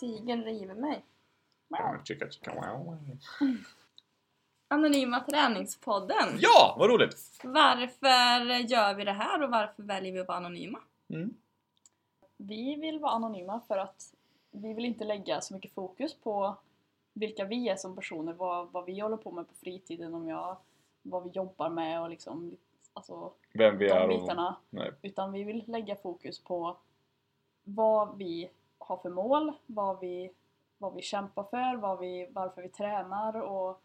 Tigern river mig. Chicka, chicka, wow. Anonyma träningspodden. Ja, vad roligt! Varför gör vi det här och varför väljer vi att vara anonyma? Mm. Vi vill vara anonyma för att vi vill inte lägga så mycket fokus på vilka vi är som personer, vad, vad vi håller på med på fritiden, om jag, vad vi jobbar med och liksom alltså, Vem vi är de och... bitarna. Nej. Utan vi vill lägga fokus på vad vi har för mål, vad vi, vad vi kämpar för, vad vi, varför vi tränar och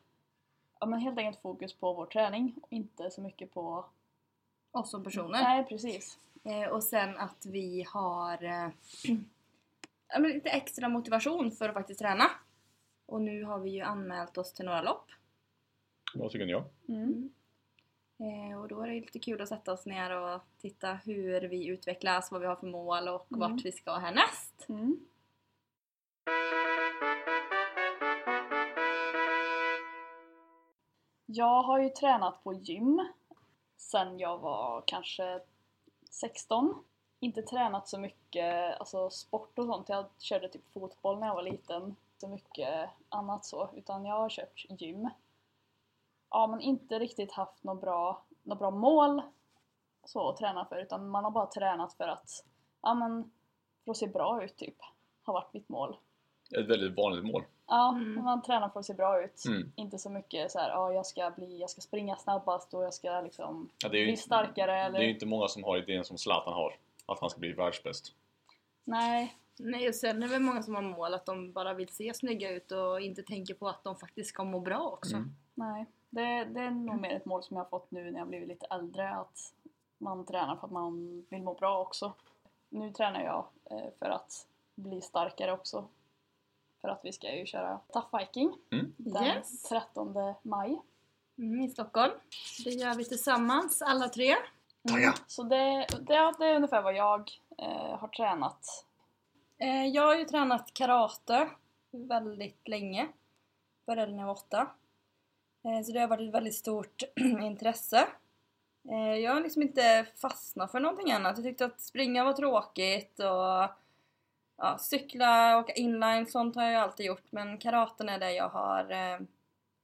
ja, men helt enkelt fokus på vår träning och inte så mycket på... Oss som personer. Nej, precis. Eh, och sen att vi har eh, ja, men lite extra motivation för att faktiskt träna. Och nu har vi ju anmält oss till några lopp. Vad tycker ni? Ja? Mm. Eh, och då är det lite kul att sätta oss ner och titta hur vi utvecklas, vad vi har för mål och Mm. vart vi ska härnäst. Mm. Jag har ju tränat på gym sen jag var kanske 16. Inte tränat så mycket alltså sport och sånt. Jag körde typ fotboll när jag var liten. Så mycket annat så. Utan jag har kört gym. Ja, men inte riktigt haft något bra, något bra mål så att träna för. Utan man har bara tränat för att, ja men, för att se bra ut typ. Har varit mitt mål. Ett väldigt vanligt mål. Ja, Mm. man tränar för att se bra ut. Mm. Inte så mycket så här, ja jag ska bli, jag ska springa snabbast och jag ska liksom Ja, bli starkare eller... Det är ju inte många som har idén som Zlatan har. Att han ska bli världsbäst. Nej, Nej, och sen är det väl många som har mål att de bara vill se snygga ut och inte tänker på att de faktiskt ska må bra också. Mm. nej. Det, det är nog mer ett mål som jag har fått nu när jag blivit lite äldre. Att man tränar för att man vill må bra också. Nu tränar jag eh, för att bli starkare också. För att vi ska ju köra Tough Viking Mm. den Yes. 13 maj. Mm, I Stockholm. Det gör vi tillsammans, alla tre. Taja! Så det, det, det är ungefär vad jag eh, har tränat. Eh, jag har ju tränat karate väldigt länge. Började när jag var åtta. Eh, så det har varit ett väldigt stort intresse. Eh, jag har liksom inte fastnat för någonting annat. Jag tyckte att springa var tråkigt och ja, cykla, åka inline, sånt har jag ju alltid gjort. Men karaten är det jag har eh,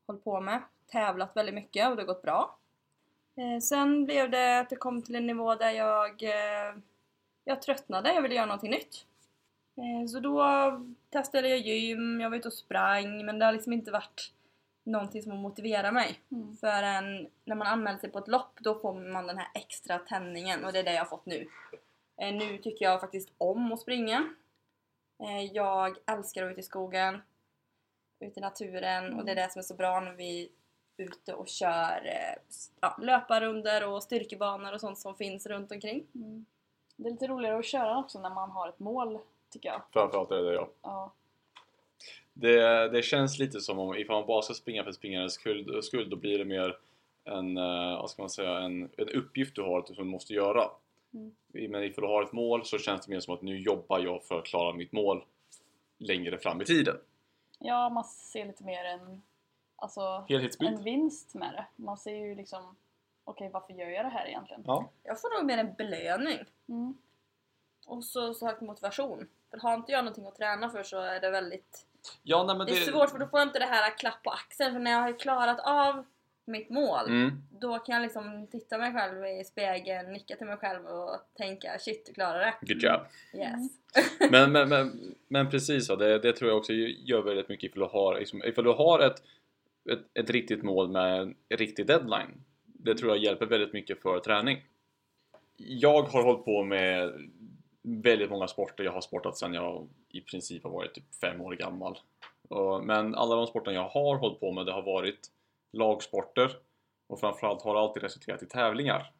hållit på med. Tävlat väldigt mycket och det har gått bra. Eh, sen blev det att det kom till en nivå där jag, eh, jag tröttnade. Jag ville göra någonting nytt. Eh, Så då testade jag gym, jag var ute och sprang men det har liksom inte varit någonting som har motiverat mig. Mm. Förrän när man anmäler sig på ett lopp då får man den här extra tändningen och det är det jag har fått nu. Eh, Nu tycker jag faktiskt om att springa. Eh, Jag älskar att vara ute i skogen, ute i naturen och det är det som är så bra när vi är ute och kör ja, löparrunder och styrkebanor och sånt som finns runt omkring. Mm. Det är lite roligare att köra också när man har ett mål, tycker jag. Framförallt är det det ja. Ja. Det, det känns lite som om ifall man bara ska springa för springarens skull, skull då blir det mer en, eh, vad ska man säga, en, en uppgift du har som du måste göra. Mm. Men ifall du har ett mål så känns det mer som att nu jobbar jag för att klara mitt mål längre fram i tiden. ja, man ser lite mer en, alltså, en vinst med det. Man ser ju liksom, okej varför gör jag det här egentligen? Ja. Jag får nog mer en belöning. Mm. Och så, så hög motivation. För har inte jag någonting att träna för så är det väldigt... Ja, nej, men Det är svårt för då får jag inte det här klapp på axeln för när jag har klarat av mitt mål Mm. då kan jag liksom titta mig själv i spegeln, nicka till mig själv och tänka shit du klarade det. Good job! Yes. Men, men, men, men precis så, det, det tror jag också gör väldigt mycket ifall du har, liksom, ifall du har ett, ett, ett riktigt mål med en riktig deadline. Det tror jag hjälper väldigt mycket för träning. Jag har hållit på med väldigt många sporter. Jag har sportat sedan jag i princip har varit typ fem år gammal. Men alla de sporter jag har hållit på med det har varit lagsporter och framförallt har det alltid resulterat i tävlingar.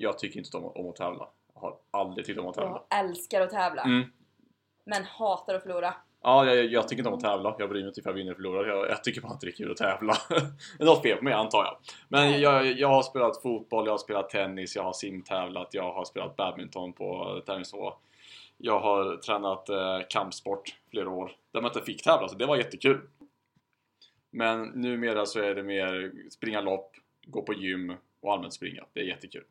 Jag tycker inte om, om att tävla. Jag har aldrig tyckt om att tävla. Jag älskar att tävla Mm. men hatar att förlora. Ja, jag, jag tycker inte om att tävla. Jag bryr mig inte ifall jag vinner eller förlorar. Jag, jag tycker bara inte det är kul att tävla. det något fel på mig antar jag. Men jag, jag har spelat fotboll, jag har spelat tennis, jag har simtävlat, jag har spelat badminton på tennisnivå. Jag har tränat eh, kampsport flera år där man inte fick tävla, så det var jättekul. Men numera så är det mer springa lopp, gå på gym och allmänt springa. Det är jättekul.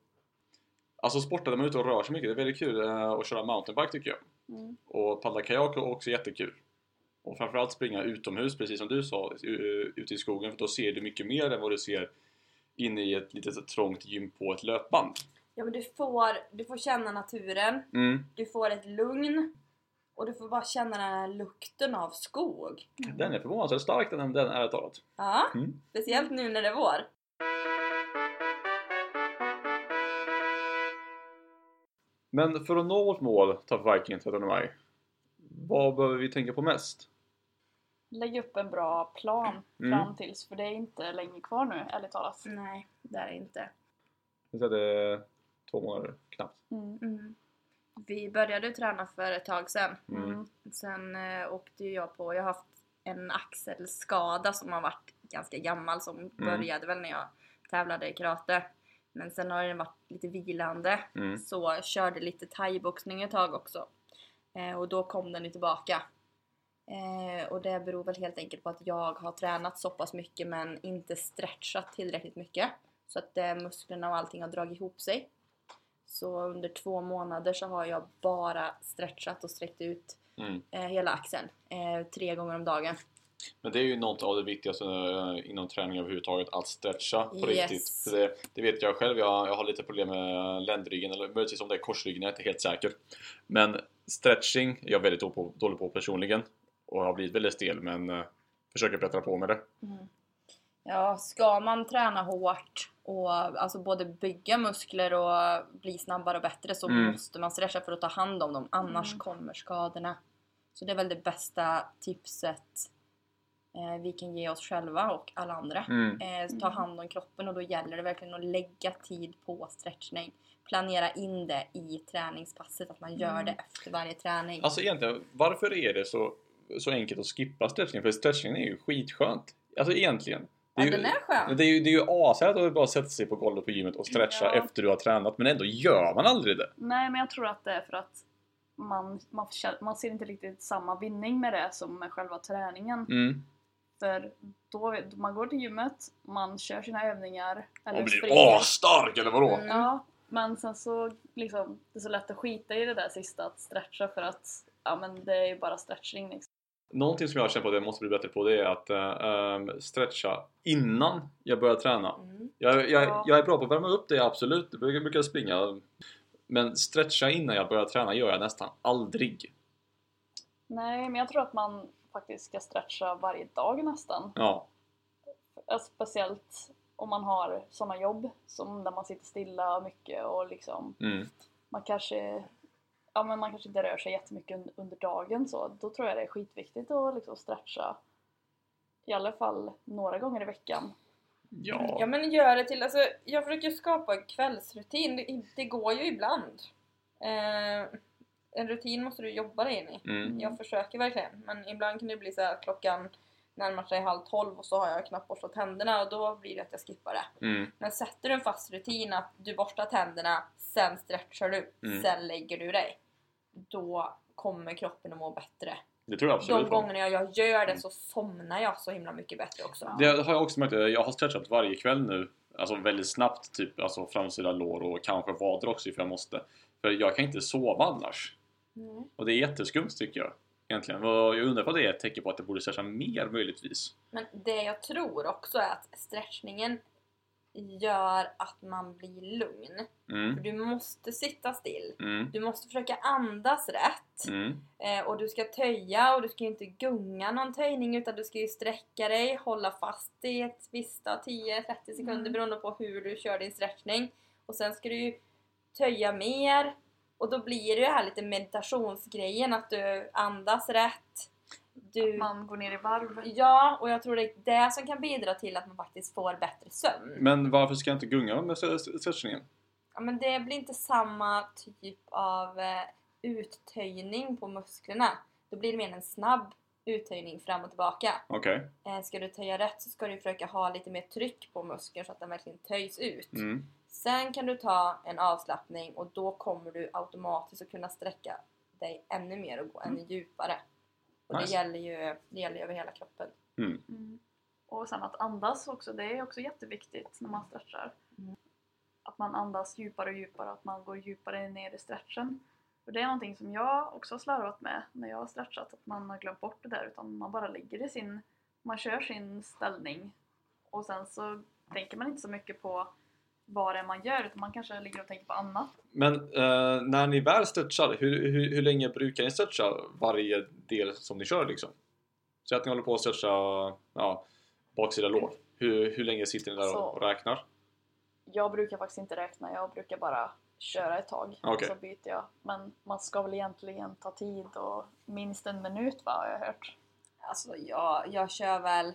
Alltså sporter där man är ute och rör sig mycket, det är väldigt kul eh, att köra mountainbike tycker jag. Mm. Och paddla kajak är också jättekul. Och framförallt springa utomhus, precis som du sa, ute i skogen. För då ser du mycket mer än vad du ser inne i ett litet trångt gym på ett löpband. Ja men du får, du får känna naturen, Mm. du får ett lugn och du får bara känna den här lukten av skog. Den är förvånansvärt stark den, den ärligt talat. Ja, Mm. speciellt nu när det är vår. Men för att nå vårt mål, Tough Viking 13 maj, vad behöver vi tänka på mest? Lägg upp en bra plan Mm. fram tills, för det är inte länge kvar nu, ärligt talat. Nej, det är det inte. Jag säger det är två månader knappt. Mm. Mm. Vi började träna för ett tag sedan. Mm. Mm. Sen eh, åkte jag på, jag har haft en axelskada som har varit ganska gammal som började väl när jag tävlade i karate. Men sen har den varit lite vilande. Mm. Så körde lite thaiboxning ett tag också. Eh, och då kom den ju tillbaka. Eh, och det beror väl helt enkelt på att jag har tränat så pass mycket men inte stretchat tillräckligt mycket. Så att eh, musklerna och allting har dragit ihop sig. Så under två månader så har jag bara stretchat och sträckt ut Mm. eh, hela axeln. Eh, tre gånger om dagen. Men det är ju något av det viktigaste eh, inom träning överhuvudtaget, att stretcha på Yes. riktigt. För det, det vet jag själv, jag, jag har lite problem med ländryggen, eller möjligtvis om det är korsryggen, jag är inte helt säker. Men stretching är jag väldigt dålig på, personligen. Och har blivit väldigt stel, men eh, försöker bättra på med det. Ja, ska man träna hårt och alltså både bygga muskler och bli snabbare och bättre så Mm. måste man stretcha för att ta hand om dem, annars Mm. kommer skadorna. Så det är väl det bästa tipset vi kan ge oss själva och alla andra. Mm. Eh, ta hand om kroppen och då gäller det verkligen att lägga tid på stretchning. Planera in det i träningspasset, att man gör Mm. det efter varje träning. Alltså egentligen, varför är det så, så enkelt att skippa stretching? För stretching är ju skitskönt. Alltså egentligen. Det ja, är ju, den är skön! det är ju, det är ju ashärligt att bara sätta sig på golvet på gymmet och stretcha Ja. efter du har tränat, men ändå gör man aldrig det. Nej, men jag tror att det är för att man, man, man ser inte riktigt samma vinning med det som med själva träningen. Mm. För då, man går till gymmet, man kör sina övningar, eller Och blir asstark eller vadå? Mm. Ja, men sen så liksom, det är så lätt att skita i det där sista att stretcha för att ja men det är ju bara stretching liksom. Någonting som jag har känt på att jag måste bli bättre på det är att äh, stretcha innan jag börjar träna. Mm. Jag, jag, Ja. jag är bra på att värma upp det, absolut. Jag brukar, brukar springa. Men stretcha innan jag börjar träna gör jag nästan aldrig. Nej, men jag tror att man faktiskt ska stretcha varje dag nästan. Ja. Alltså, Speciellt om man har sådana jobb som där man sitter stilla mycket och liksom Mm. man kanske Ja men man kanske inte rör sig jättemycket un- under dagen så då tror jag det är skitviktigt att liksom stretcha i alla fall några gånger i veckan. Ja. Ja men gör det till, alltså jag försöker skapa en kvällsrutin, det, det går ju ibland. Eh, en rutin måste du jobba dig in i. Mm. Jag försöker verkligen, men ibland kan det bli så här klockan närmar sig halv tolv och så har jag knappt borstat tänderna och då blir det att jag skippar det. Mm. Men sätter du en fast rutin att du borstar tänderna, sen stretchar du, Mm. sen lägger du dig. Då kommer kroppen att må bättre. Det tror jag absolut. De gångerna jag gör det så somnar jag så himla mycket bättre också. Det har jag också märkt. Jag har stretchat varje kväll nu. Alltså väldigt snabbt, typ alltså framsida lår och kanske vader också för jag måste. För jag kan inte sova annars. Mm. Och det är jätteskumt tycker jag. Egentligen. Och jag undrar vad det är ett tecken på att jag borde stretcha mer möjligtvis. Men det jag tror också är att stretchningen gör att man blir lugn. För Mm. du måste sitta still. Mm. Du måste försöka andas rätt. Mm. Eh, och du ska töja och du ska ju inte gunga någon töjning utan du ska ju sträcka dig, hålla fast i ett visst 10-30 sekunder Mm. beroende på hur du kör din stretchning. Och sen ska du ju töja mer och då blir det ju här lite meditationsgrejen att du andas rätt. Du... Man går ner i varv. Ja, och jag tror det är det som kan bidra till att man faktiskt får bättre sömn. Men varför ska jag inte gunga med st- stretchningen? Ja, men det blir inte samma typ av eh, uttöjning på musklerna. Då blir det mer en snabb uttöjning fram och tillbaka. Okej. Eh, ska du töja rätt så ska du försöka ha lite mer tryck på muskeln så att den verkligen töjs ut. Mm. Sen kan du ta en avslappning och då kommer du automatiskt att kunna sträcka dig ännu mer och gå ännu djupare. Och det Nice. gäller ju det gäller ju över hela kroppen. Mm. Mm. Och sen att andas också, det är också jätteviktigt när man stretchar. Mm. Att man andas djupare och djupare, att man går djupare ner i stretchen. Och det är någonting som jag också har slarvat med när jag har stretchat, att man har glömt bort det där utan man bara ligger i sin, man kör sin ställning och sen så tänker man inte så mycket på vad det är man gör utan man kanske ligger och tänker på annat. Men eh, när ni väl stretchar, hur, hur, hur länge brukar ni stretcha varje del som ni kör liksom? Så att ni håller på att stretcha ja, baksida lår. Hur, hur länge sitter ni där Så. och räknar? Jag brukar faktiskt inte räkna, jag brukar bara köra ett tag Okej. så byter jag. Men man ska väl egentligen ta tid och minst en minut va, har jag hört. Alltså jag, jag kör väl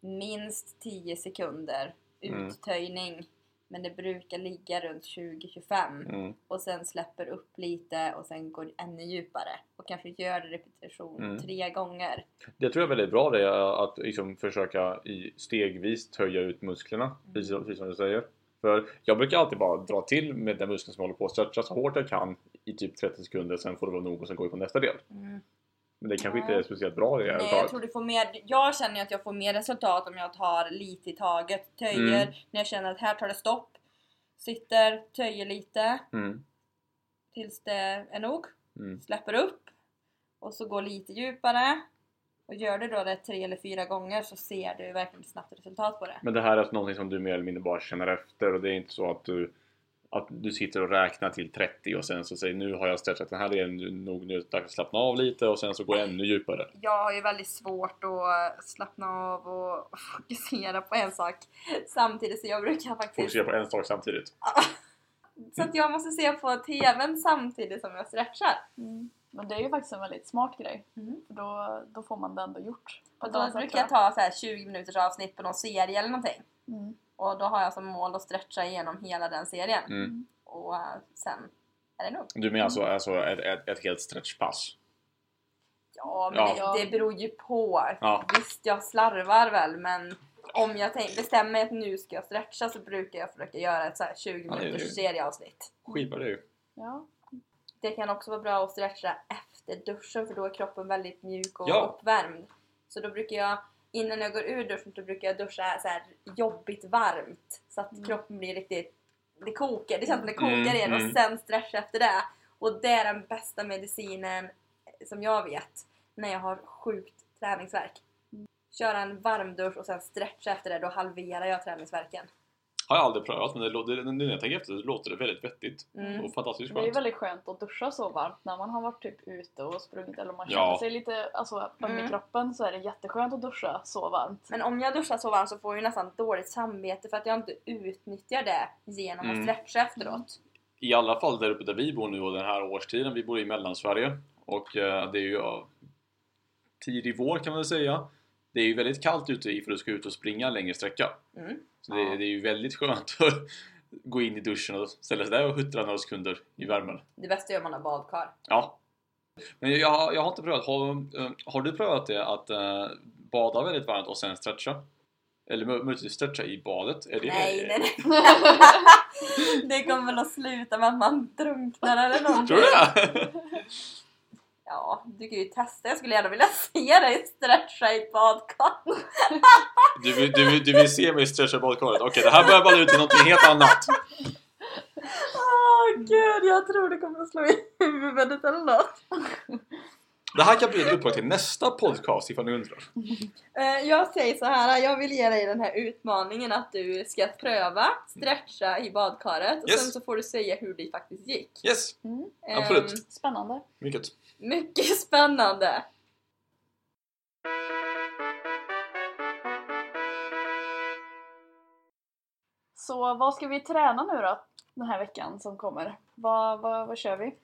minst 10 sekunder Mm. uttöjning. Men det brukar ligga runt 20-25 Mm. och sen släpper upp lite och sen går ännu djupare och kanske gör repetition Mm. tre gånger. Det tror jag är väldigt bra det är att liksom försöka i stegvis töja ut musklerna, precis som du säger. För jag brukar alltid bara dra till med den muskeln som jag håller på att stretcha så hårt jag kan i typ 30 sekunder, sen får det vara nog och sen går vi på nästa del. Men det kanske inte är speciellt bra det Nej, jag tror du får mer, jag känner att jag får mer resultat om jag tar lite i taget. Töjer Mm. när jag känner att här tar det stopp. Sitter, töjer lite Mm. tills det är nog. Mm. Släpper upp och så går lite djupare. Och gör det då det tre eller fyra gånger så ser du verkligen snabbt resultat på det. Men det här är alltså någonting som du mer eller mindre bara känner efter och det är inte så att du att du sitter och räknar till 30 och sen så säger nu har jag stretchat den här delen nog nu är det dags att slappna av lite och sen så går jag ännu djupare. Jag har ju väldigt svårt att slappna av och fokusera på en sak samtidigt så jag brukar faktiskt... Fokusera på en sak samtidigt. Så att jag måste se på TVn samtidigt som jag stretchar. Men det är ju faktiskt en väldigt smart grej. Mm. För då, då får man det ändå gjort. På Och då sätt, brukar jag ta så här 20 minuters avsnitt på någon serie eller någonting. Mm. Och då har jag som mål att stretcha igenom hela den serien. Mm. Och eh, sen är det nog. Du menar alltså, alltså ett, ett, ett helt stretchpass? Ja, men Ja. Det, det beror ju på. Ja. Visst, jag slarvar väl men om jag tänk, bestämmer mig att nu ska jag stretcha så brukar jag försöka göra ett så här 20 Ja, det är minuters serieavsnitt. Skitbra det är ju. Ja. Det kan också vara bra att stretcha efter duschen för då är kroppen väldigt mjuk och Ja. uppvärmd. Så då brukar jag, innan jag går ur duschen, så brukar jag duscha så här jobbigt varmt. Så att Mm. kroppen blir riktigt, det kokar, det känns som det Mm, kokar igen mm. och sen stretcha efter det. Och det är den bästa medicinen som jag vet när jag har sjukt träningsvärk. Köra en varm dusch och sen stretcha efter det, då halverar jag träningsvärken. Har jag aldrig prövat men det låter, nu när jag tänker efter så låter det väldigt vettigt Mm. och fantastiskt Det är skönt. väldigt skönt att duscha så varmt när man har varit typ ute och sprungit eller man Ja. känner sig lite alltså, öm Mm. i kroppen så är det jätteskönt att duscha så varmt. Men om jag duschar så varmt så får jag nästan dåligt samvete för att jag inte utnyttjar det genom att Mm. stretcha efteråt. I alla fall där uppe där vi bor nu och den här årstiden, vi bor i Mellansverige och eh, det är ju ja, tidig vår kan man väl säga. Det är ju väldigt kallt ute ifall du ska ut och springa en längre sträcka. Mm. Så det, Ja. det är ju väldigt skönt att gå in i duschen och ställa sig där och huttra några sekunder i värmen. Det bästa gör man har badkar. Ja. Men jag, jag har inte prövat. Har, eh, har du prövat det att eh, bada väldigt varmt och sen stretcha? Eller mö- möjligtvis stretcha i badet? Är det Nej, nej, nej. det kommer väl att sluta med att man drunknar eller någonting. Tror du det? Ja, du kan ju testa. Jag skulle gärna vilja se dig stretcha i ett badkar. Du, vill- du, du vill se mig stretcha i badkaret? Okej, det här börjar balla ut i något helt annat. Åh gud, jag tror det kommer att slå i huvudet eller något. Det här kan bli ett uppdrag till nästa podcast ifall ni undrar. Eh, Jag säger så här, jag vill ge dig den här utmaningen att du ska pröva stretcha i badkaret och Yes. sen så får du säga hur det faktiskt gick. Yes, Mm. Absolut. Ehm, Spännande. mycket. mycket spännande! Så vad ska vi träna nu då den här veckan som kommer? Vad, vad, vad kör vi?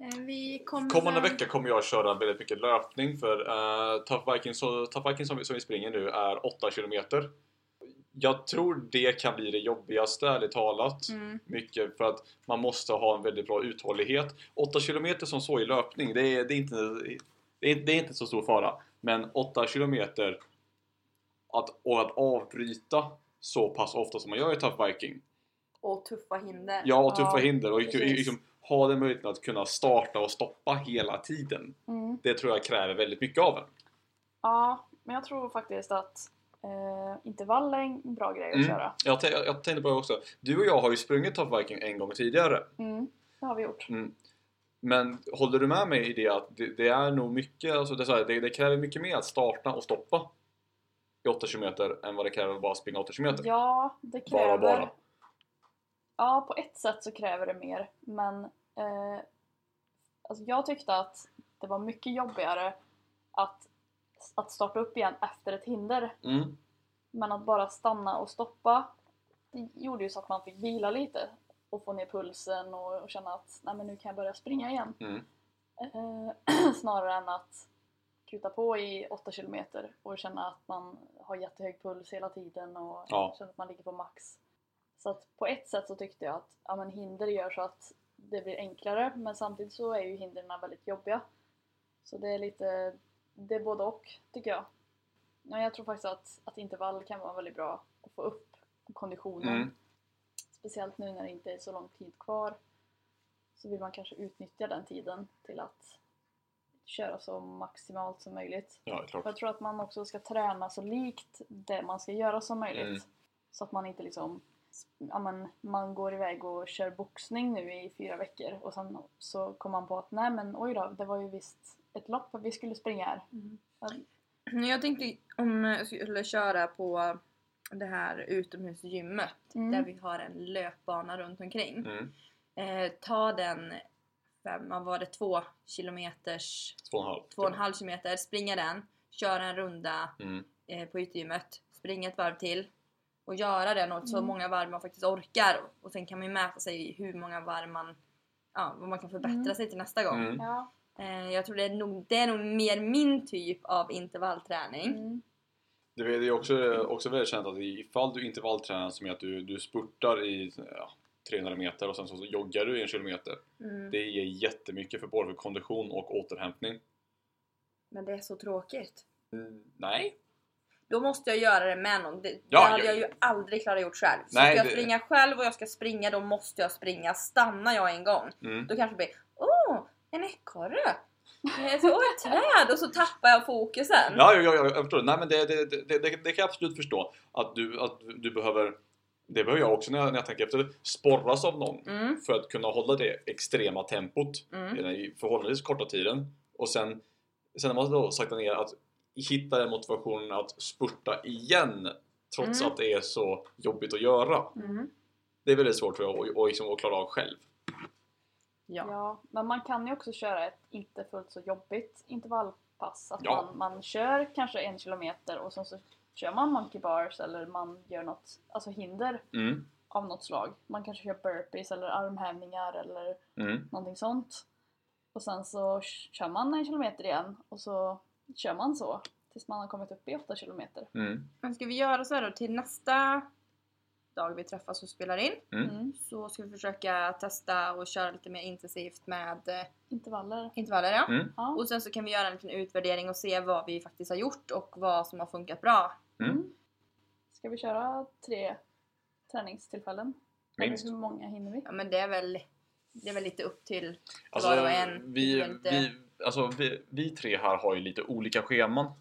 Eh, Vi kommer... Kommande vecka kommer jag köra väldigt mycket löpning för uh, Tough Viking, så, Tough Viking som, vi- som vi springer nu är 8 kilometer. Jag tror det kan bli det jobbigaste ärligt talat. Mm. Mycket för att man måste ha en väldigt bra uthållighet. 8 kilometer som så i löpning, det är, det är, inte, det är, det är inte så stor fara. Men 8 kilometer att, och att avbryta så pass ofta som man gör i Tough Viking. Och tuffa hinder. Ja, och tuffa Ja, hinder och liksom, ha den möjligheten att kunna starta och stoppa hela tiden. Mm. Det tror jag kräver väldigt mycket av en. Ja, men jag tror faktiskt att eh, intervall är en bra grej att Mm. köra. Jag, tä- jag tänkte på det också. Du och jag har ju sprungit Tough Viking en gång tidigare. Mm. Det har vi gjort. Mm. Men håller du med mig i det att det, det är nog mycket, alltså det, här, det, det kräver mycket mer att starta och stoppa i 8 km än vad det kräver att bara springa 8 km? Ja, det Bara, kräver... bara. Ja, på ett sätt så kräver det mer. Men eh, alltså jag tyckte att det var mycket jobbigare att, att starta upp igen efter ett hinder. Mm. Men att bara stanna och stoppa det gjorde ju så att man fick vila lite och få ner pulsen och, och känna att Nej, men nu kan jag börja springa igen. Mm. Eh, snarare än att kuta på i 8 kilometer och känna att man har jättehög puls hela tiden och Ja. känner att man ligger på max. Så att på ett sätt så tyckte jag att ja, men hinder gör så att det blir enklare men samtidigt så är ju hindren väldigt jobbiga. Så det är lite, det är både och tycker jag. Ja, jag tror faktiskt att, att intervall kan vara väldigt bra att få upp konditionen. Mm. Speciellt nu när det inte är så lång tid kvar så vill man kanske utnyttja den tiden till att köra så maximalt som möjligt. Ja, För klart. jag tror att man också ska träna så likt det man ska göra som möjligt. Mm. Så att man inte liksom ja, men man går iväg och kör boxning nu i fyra veckor och sen så kommer man på att nej men oj då, det var ju visst ett lopp vi skulle springa här. Ja, Jag tänkte om jag skulle köra på det här utomhusgymmet Mm. där vi har en löpbana runt omkring. Mm. Eh, ta den, fem, var det, två kilometers, Två och en halv. två och en halv kilometer, springa den, köra en runda Mm. eh, på utegymmet, springa ett varv till och göra den och så Mm. många varv man faktiskt orkar och sen kan man ju mäta sig i hur många varv man, ja, vad man kan förbättra Mm. sig till nästa gång. Mm. ja. Eh, jag tror det är, nog, det är nog mer min typ av intervallträning. Mm. Det är det är också, också väldigt känt att ifall du intervalltränar som är att du, du spurtar i ja, 300 meter och sen så joggar du i en kilometer. Mm. Det ger jättemycket för både för kondition och återhämtning. Men det är så tråkigt. Mm, nej. Då måste jag göra det med någon. Det, Ja, hade jag- jag ju aldrig klarat gjort själv. Så Nej, ska jag det- springa själv och jag ska springa, då måste jag springa. Stannar jag en gång, Mm. då kanske det blir Åh, en ekorre! Eh, Åh, ett träd! Och så tappar jag fokusen. Ja, ja, ja, jag förstår. Nej, men det, det, det, det, kan jag absolut förstå. Att du, att du behöver, det behöver jag också när jag, när jag tänker efter, sporras av någon. Mm, För att kunna hålla det extrema tempot mm, i den förhållandevis korta tiden. Och sen, sen när man då saktar ner att hitta den motivationen att spurta igen trots Mm. att det är så jobbigt att göra. mm. Det är väldigt svårt tror jag att, att, liksom, att klara av själv. Ja. Ja, men man kan ju också köra ett inte fullt så jobbigt intervallpass. Att Ja. man, man kör kanske en kilometer och sen så kör man monkey bars eller man gör något, alltså hinder Mm. av något slag. Man kanske kör burpees eller armhävningar eller Mm. någonting sånt. Och sen så kör man en kilometer igen och så kör man så tills man har kommit upp i 8 kilometer. Mm. Men ska vi göra så här då till nästa dag vi träffas och spelar in Mm. Mm. så ska vi försöka testa och köra lite mer intensivt med eh, Intervaller. intervaller ja. Mm. Ja. Och sen så kan vi göra en liten utvärdering och se vad vi faktiskt har gjort och vad som har funkat bra. Mm. Mm. Ska vi köra tre träningstillfällen? Minst. Eller hur många hinner vi? Ja men det är väl, det är väl lite upp till Alltså, var och en. vi, inte- vi, alltså vi, vi tre här har ju lite olika scheman.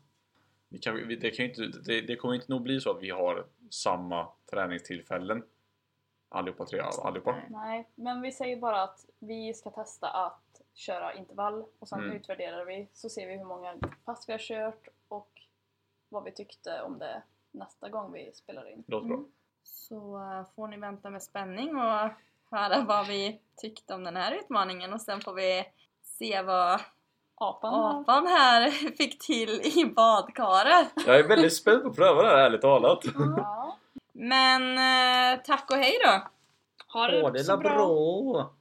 Vi kan, vi, det, kan ju inte, det, det kommer inte nog bli så att vi har samma träningstillfällen allihopa tre, allihopa. Nej. Nej, men vi säger bara att vi ska testa att köra intervall och sen Mm. utvärderar vi så ser vi hur många pass vi har kört och vad vi tyckte om det nästa gång vi spelar in. Låter bra. Mm. Så eh, får ni vänta med spänning och höra vad vi tyckte om den här utmaningen och sen får vi se vad Apan apan här fick till i badkaret. Jag är väldigt spänd på att pröva det här ärligt talat. Ja. Men eh, tack och hej då! Ha det, så bra! bra.